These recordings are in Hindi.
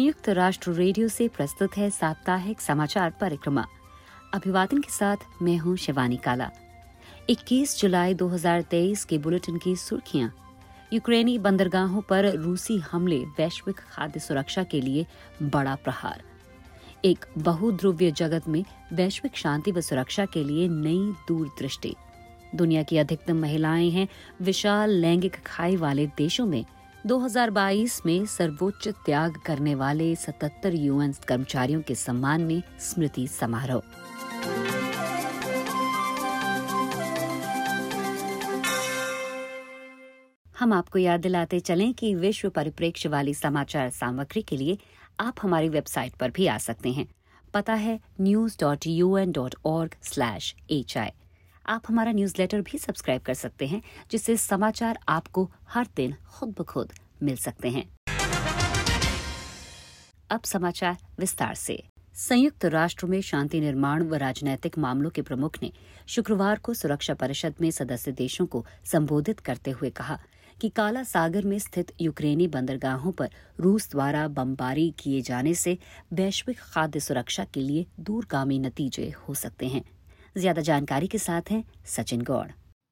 संयुक्त राष्ट्र रेडियो से प्रस्तुत है साप्ताहिक समाचार परिक्रमा। अभिवादन के साथ मैं हूँ शिवानी काला। 21 जुलाई 2023 के बुलेटिन की सुर्खियाँ। यूक्रेनी बंदरगाहों पर रूसी हमले, वैश्विक खाद्य सुरक्षा के लिए बड़ा प्रहार। एक बहुध्रुवीय जगत में वैश्विक शांति व सुरक्षा के लिए नई दूरदृष्टि। दुनिया की अधिकतम महिलाएँ हैं विशाल लैंगिक खाई वाले देशों में 2022 में सर्वोच्च त्याग करने वाले 77 यूएन कर्मचारियों के सम्मान में स्मृति समारोह। हम आपको याद दिलाते चलें कि विश्व परिप्रेक्ष्य वाली समाचार सामग्री के लिए आप हमारी वेबसाइट पर भी आ सकते हैं। पता है न्यूज़ आप हमारा न्यूज़लेटर भी सब्सक्राइब कर सकते हैं, जिससे समाचार आपको हर दिन खुद ब खुद मिल सकते हैं। अब समाचार विस्तार से। संयुक्त राष्ट्र में शांति निर्माण व राजनैतिक मामलों के प्रमुख ने शुक्रवार को सुरक्षा परिषद में सदस्य देशों को संबोधित करते हुए कहा कि काला सागर में स्थित यूक्रेनी बंदरगाहों पर रूस द्वारा बमबारी किए जाने से वैश्विक खाद्य सुरक्षा के लिए दूरगामी नतीजे हो सकते हैं। ज़्यादा जानकारी के साथ हैं सचिन गौड़।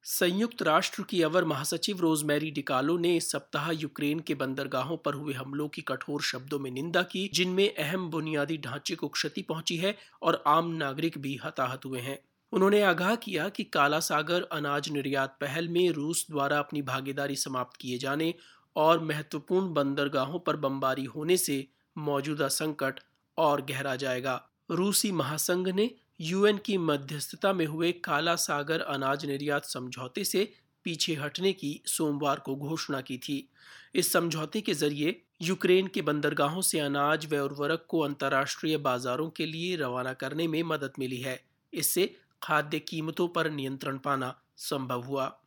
संयुक्त राष्ट्र की अवर महासचिव रोजमेरी डिकालो ने इस सप्ताह यूक्रेन के बंदरगाहों पर हुए हमलों की कठोर शब्दों में निंदा की, जिनमें अहम बुनियादी ढांचे को क्षति पहुँची है और आम नागरिक भी हताहत हुए हैं। उन्होंने आगाह किया कि काला सागर अनाज निर्यात पहल में रूस द्वारा अपनी भागीदारी समाप्त किए जाने और महत्वपूर्ण बंदरगाहों पर बमबारी होने से मौजूदा संकट और गहरा जाएगा। रूसी महासंघ ने यूएन की मध्यस्थता में हुए काला सागर अनाज निर्यात समझौते से पीछे हटने की सोमवार को घोषणा की थी। इस समझौते के ज़रिए यूक्रेन के बंदरगाहों से अनाज व उर्वरक को अंतर्राष्ट्रीय बाजारों के लिए रवाना करने में मदद मिली है। इससे खाद्य कीमतों पर नियंत्रण पाना संभव हुआ।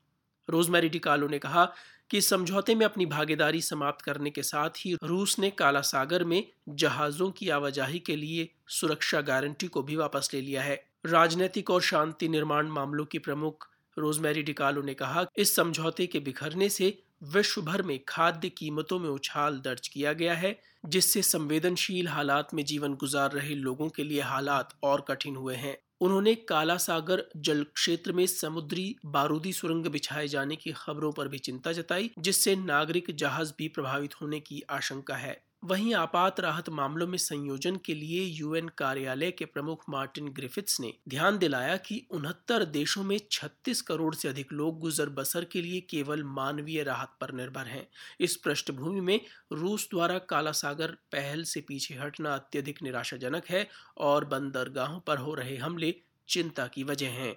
रोजमेरी डिकालो ने कहा कि समझौते में अपनी भागीदारी समाप्त करने के साथ ही रूस ने काला सागर में जहाजों की आवाजाही के लिए सुरक्षा गारंटी को भी वापस ले लिया है। राजनीतिक और शांति निर्माण मामलों की प्रमुख रोजमेरी डिकालो ने कहा, इस समझौते के बिखरने से विश्व भर में खाद्य कीमतों में उछाल दर्ज किया गया है, जिससे संवेदनशील हालात में जीवन गुजार रहे लोगों के लिए हालात और कठिन हुए हैं। उन्होंने काला सागर जल क्षेत्र में समुद्री बारूदी सुरंग बिछाए जाने की खबरों पर भी चिंता जताई, जिससे नागरिक जहाज़ भी प्रभावित होने की आशंका है। वहीं आपात राहत मामलों में संयोजन के लिए यूएन कार्यालय के प्रमुख मार्टिन ग्रिफिथ्स ने ध्यान दिलाया कि उनहत्तर देशों में 36 करोड़ से अधिक लोग गुजर बसर के लिए केवल मानवीय राहत पर निर्भर हैं। इस पृष्ठभूमि में रूस द्वारा काला सागर पहल से पीछे हटना अत्यधिक निराशाजनक है और बंदरगाहों पर हो रहे हमले चिंता की वजह हैं।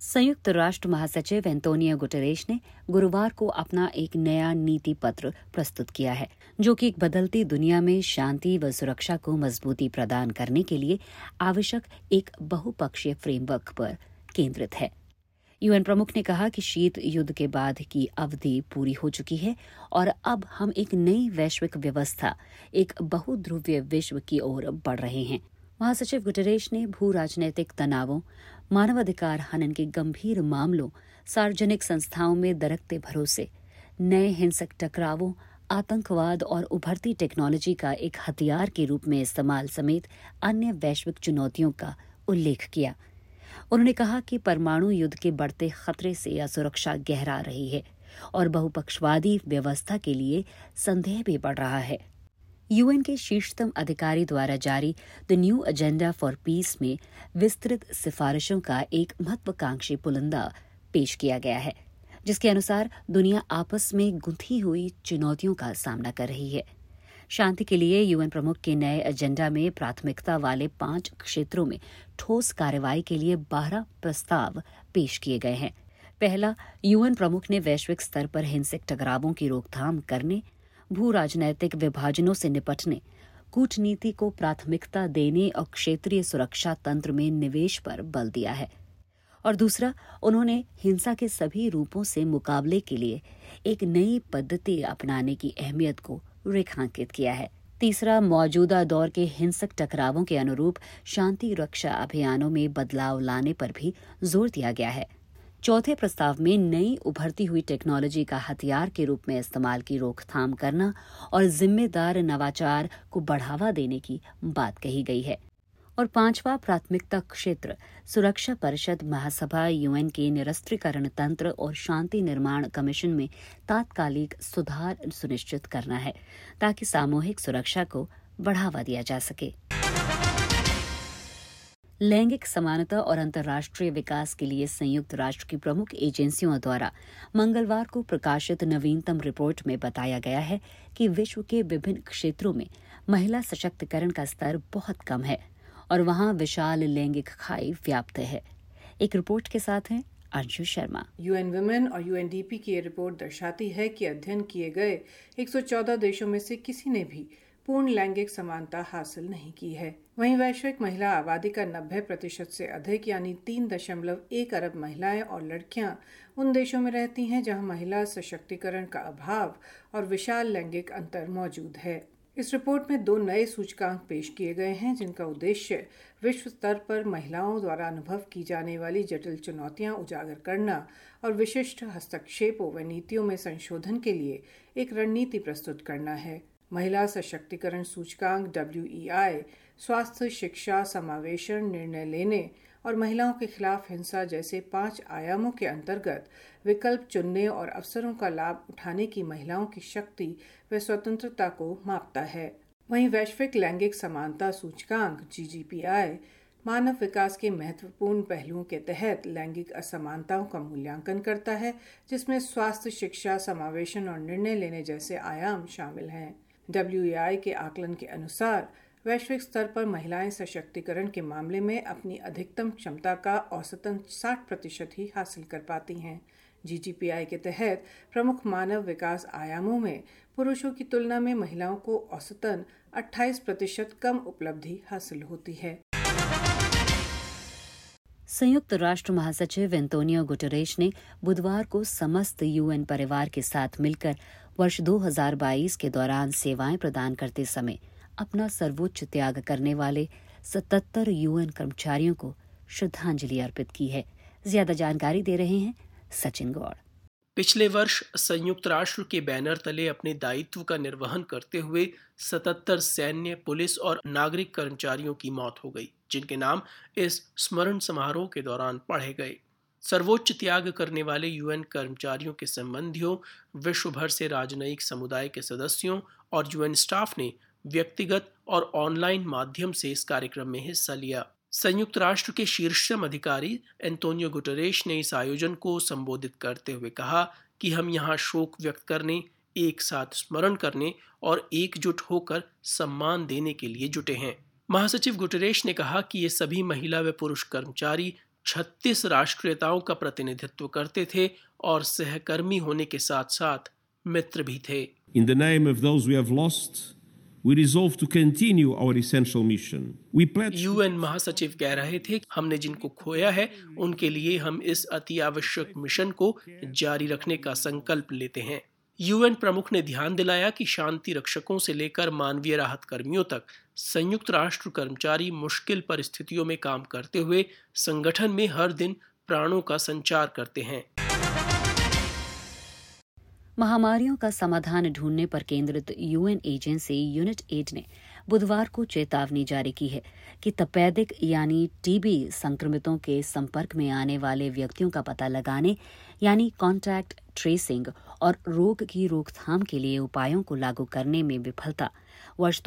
संयुक्त राष्ट्र महासचिव एंटोनियो गुटरेश ने गुरुवार को अपना एक नया नीति पत्र प्रस्तुत किया है, जो कि एक बदलती दुनिया में शांति व सुरक्षा को मजबूती प्रदान करने के लिए आवश्यक एक बहुपक्षीय फ्रेमवर्क पर केंद्रित है। यूएन प्रमुख ने कहा कि शीत युद्ध के बाद की अवधि पूरी हो चुकी है और अब हम एक नई वैश्विक व्यवस्था, एक बहुध्रुवीय विश्व की ओर बढ़ रहे हैं। महासचिव गुटरेश ने भू राजनैतिक तनावों मानवाधिकार हनन के गंभीर मामलों, सार्वजनिक संस्थाओं में दरकते भरोसे, नए हिंसक टकरावों, आतंकवाद और उभरती टेक्नोलॉजी का एक हथियार के रूप में इस्तेमाल समेत अन्य वैश्विक चुनौतियों का उल्लेख किया। उन्होंने कहा कि परमाणु युद्ध के बढ़ते खतरे से असुरक्षा गहरा रही है और बहुपक्षवादी व्यवस्था के लिए संदेह भी बढ़ रहा है। यूएन के शीर्षतम अधिकारी द्वारा जारी the new agenda for peace में विस्तृत सिफारिशों का एक महत्वाकांक्षी पुलंदा पेश किया गया है, जिसके अनुसार दुनिया आपस में गुंथी हुई चुनौतियों का सामना कर रही है। शांति के लिए यूएन प्रमुख के नए एजेंडा में प्राथमिकता वाले पाँच क्षेत्रों में ठोस कार्रवाई के लिए बारह प्रस्ताव पेश किए गए हैं। पहला, यूएन प्रमुख ने वैश्विक स्तर पर हिंसक टकरावों की रोकथाम करने भू राजनैतिक विभाजनों से निपटने, कूटनीति को प्राथमिकता देने और क्षेत्रीय सुरक्षा तंत्र में निवेश पर बल दिया है। और दूसरा, उन्होंने हिंसा के सभी रूपों से मुकाबले के लिए एक नई पद्धति अपनाने की अहमियत को रेखांकित किया है। तीसरा, मौजूदा दौर के हिंसक टकरावों के अनुरूप शांति रक्षा अभियानों में बदलाव लाने पर भी ज़ोर दिया गया है। चौथे प्रस्ताव में नई उभरती हुई टेक्नोलॉजी का हथियार के रूप में इस्तेमाल की रोकथाम करना और जिम्मेदार नवाचार को बढ़ावा देने की बात कही गई है। और पांचवा प्राथमिकता क्षेत्र, सुरक्षा परिषद, महासभा, यूएन के निरस्त्रीकरण तंत्र और शांति निर्माण कमीशन में तात्कालिक सुधार सुनिश्चित करना है, ताकि सामूहिक सुरक्षा को बढ़ावा दिया जा सके। लैंगिक समानता और अंतर्राष्ट्रीय विकास के लिए संयुक्त राष्ट्र की प्रमुख एजेंसियों द्वारा मंगलवार को प्रकाशित नवीनतम रिपोर्ट में बताया गया है कि विश्व के विभिन्न क्षेत्रों में महिला सशक्तिकरण का स्तर बहुत कम है और वहाँ विशाल लैंगिक खाई व्याप्त है। एक रिपोर्ट के साथ हैं अंशु शर्मा। यूएन वुमेन और यूएनडीपी की रिपोर्ट दर्शाती है कि अध्ययन किए गए 114 देशों में से किसी ने भी पूर्ण लैंगिक समानता हासिल नहीं की है। वहीं वैश्विक महिला आबादी का 90 प्रतिशत से अधिक यानी तीन दशमलव एक अरब महिलाएँ और लड़कियाँ उन देशों में रहती हैं जहाँ महिला सशक्तिकरण का अभाव और विशाल लैंगिक अंतर मौजूद है। इस रिपोर्ट में दो नए सूचकांक पेश किए गए हैं, जिनका उद्देश्य विश्व स्तर पर महिलाओं द्वारा अनुभव की जाने वाली जटिल चुनौतियाँ उजागर करना और विशिष्ट हस्तक्षेपों व नीतियों में संशोधन के लिए एक रणनीति प्रस्तुत करना है। महिला सशक्तिकरण सूचकांक डब्ल्यूईआई स्वास्थ्य, शिक्षा, समावेशन, निर्णय लेने और महिलाओं के खिलाफ हिंसा जैसे पाँच आयामों के अंतर्गत विकल्प चुनने और अवसरों का लाभ उठाने की महिलाओं की शक्ति व स्वतंत्रता को मापता है। वहीं वैश्विक लैंगिक समानता सूचकांक जीजीपीआई मानव विकास के महत्वपूर्ण पहलुओं के तहत लैंगिक असमानताओं का मूल्यांकन करता है, जिसमें स्वास्थ्य, शिक्षा, समावेशन और निर्णय लेने जैसे आयाम शामिल हैं। डब्ल्यू के आकलन के अनुसार, वैश्विक स्तर पर महिलाएँ सशक्तिकरण के मामले में अपनी अधिकतम क्षमता का औसतन 60 प्रतिशत ही हासिल कर पाती हैं। जीजीपीआई के तहत प्रमुख मानव विकास आयामों में पुरुषों की तुलना में महिलाओं को औसतन 28 प्रतिशत कम उपलब्धि हासिल होती है। संयुक्त राष्ट्र महासचिव एंतोनियो गुटरेश ने बुधवार को समस्त यूएन परिवार के साथ मिलकर वर्ष 2022 के दौरान सेवाएँ प्रदान करते समय अपना सर्वोच्च त्याग करने वाले 77 यूएन कर्मचारियों को श्रद्धांजलि अर्पित की है। ज़्यादा जानकारी दे रहे हैं सचिन गौड़। पिछले वर्ष संयुक्त राष्ट्र के बैनर तले अपने दायित्व का निर्वहन करते हुए 77 सैन्य, पुलिस और नागरिक कर्मचारियों की मौत हो गई, जिनके नाम इस स्मरण समारोह के दौरान पढ़े गए। सर्वोच्च त्याग करने वाले यूएन कर्मचारियों के संबंधियों विश्व भर से राजनयिक समुदाय के सदस्यों और यूएन स्टाफ ने व्यक्तिगत और ऑनलाइन माध्यम से इस कार्यक्रम में हिस्सा लिया। संयुक्त राष्ट्र के शीर्षम अधिकारी एंटोनियो गुटरेश ने इस आयोजन को संबोधित करते हुए कहा कि हम यहाँ शोक व्यक्त करने, एक साथ स्मरण करने और एकजुट होकर सम्मान देने के लिए जुटे हैं। महासचिव गुटरेश ने कहा कि ये सभी महिला व पुरुष कर्मचारी छत्तीस राष्ट्रीयताओं का प्रतिनिधित्व करते थे और सहकर्मी होने के साथ साथ मित्र भी थे In the name of those we have lost, we resolve to continue our essential mission. We pledge UN महासचिव कह रहे थे हमने जिनको खोया है उनके लिए हम इस अति आवश्यक मिशन को जारी रखने का संकल्प लेते हैं यूएन प्रमुख ने ध्यान दिलाया कि शांति रक्षकों से लेकर मानवीय राहत कर्मियों तक संयुक्त राष्ट्र कर्मचारी मुश्किल परिस्थितियों में काम करते हुए संगठन में हर दिन प्राणों का संचार करते हैं। महामारियों का समाधान ढूँढने पर केंद्रित यूएन एजेंसी यूनिट एड ने बुधवार को चेतावनी जारी की है कि तपेदिक यानी टीबी संक्रमितों के संपर्क में आने वाले व्यक्तियों का पता लगाने यानी कॉन्टैक्ट ट्रेसिंग और रोग की रोकथाम के लिए उपायों को लागू करने में विफलता। वर्ष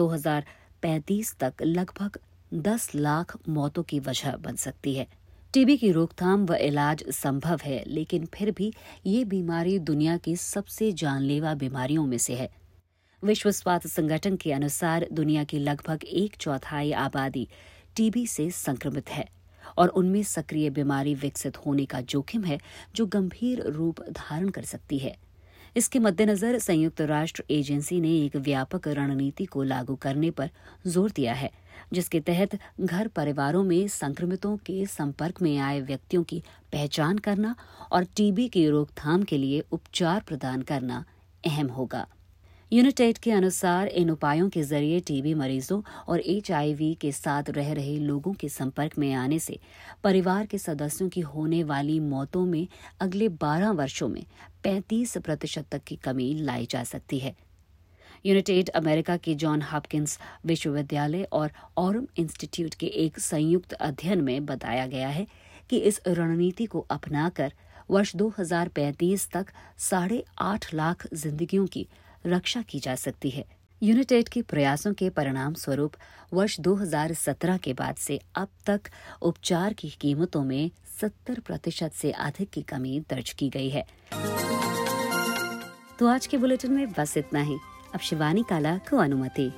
2035 तक लगभग 10 लाख मौतों की वजह बन सकती है। टीबी की रोकथाम व इलाज संभव है, लेकिन फिर भी ये बीमारी दुनिया की सबसे जानलेवा बीमारियों में से है। विश्व स्वास्थ्य संगठन के अनुसार दुनिया की लगभग एक चौथाई आबादी टीबी से संक्रमित है और उनमें सक्रिय बीमारी विकसित होने का जोखिम है, जो गंभीर रूप धारण कर सकती है। इसके मद्देनजर संयुक्त राष्ट्र एजेंसी ने एक व्यापक रणनीति को लागू करने पर ज़ोर दिया है, जिसके तहत घर परिवारों में संक्रमितों के संपर्क में आए व्यक्तियों की पहचान करना और टीबी की रोकथाम के लिए उपचार प्रदान करना अहम होगा। यूनिटेड के अनुसार इन उपायों के ज़रिए टीबी मरीजों और एचआईवी के साथ रह रहे लोगों के संपर्क में आने से परिवार के सदस्यों की होने वाली मौतों में अगले 12 वर्षों में 35 प्रतिशत तक की कमी लाई जा सकती है। यूनाइटेड अमेरिका के जॉन हॉपकिंस विश्वविद्यालय और ऑरम इंस्टीट्यूट के एक संयुक्त अध्ययन में बताया गया है कि इस रणनीति को अपनाकर वर्ष 2035 तक साढ़े आठ लाख जिंदगियों की रक्षा की जा सकती है। यूनिटेड के प्रयासों के परिणाम स्वरूप वर्ष 2017 के बाद से अब तक उपचार की कीमतों में 70 प्रतिशत से अधिक की कमी दर्ज की गई है। तो आज के बुलेटिन में बस इतना ही। अब शिवानी काला को अनुमति।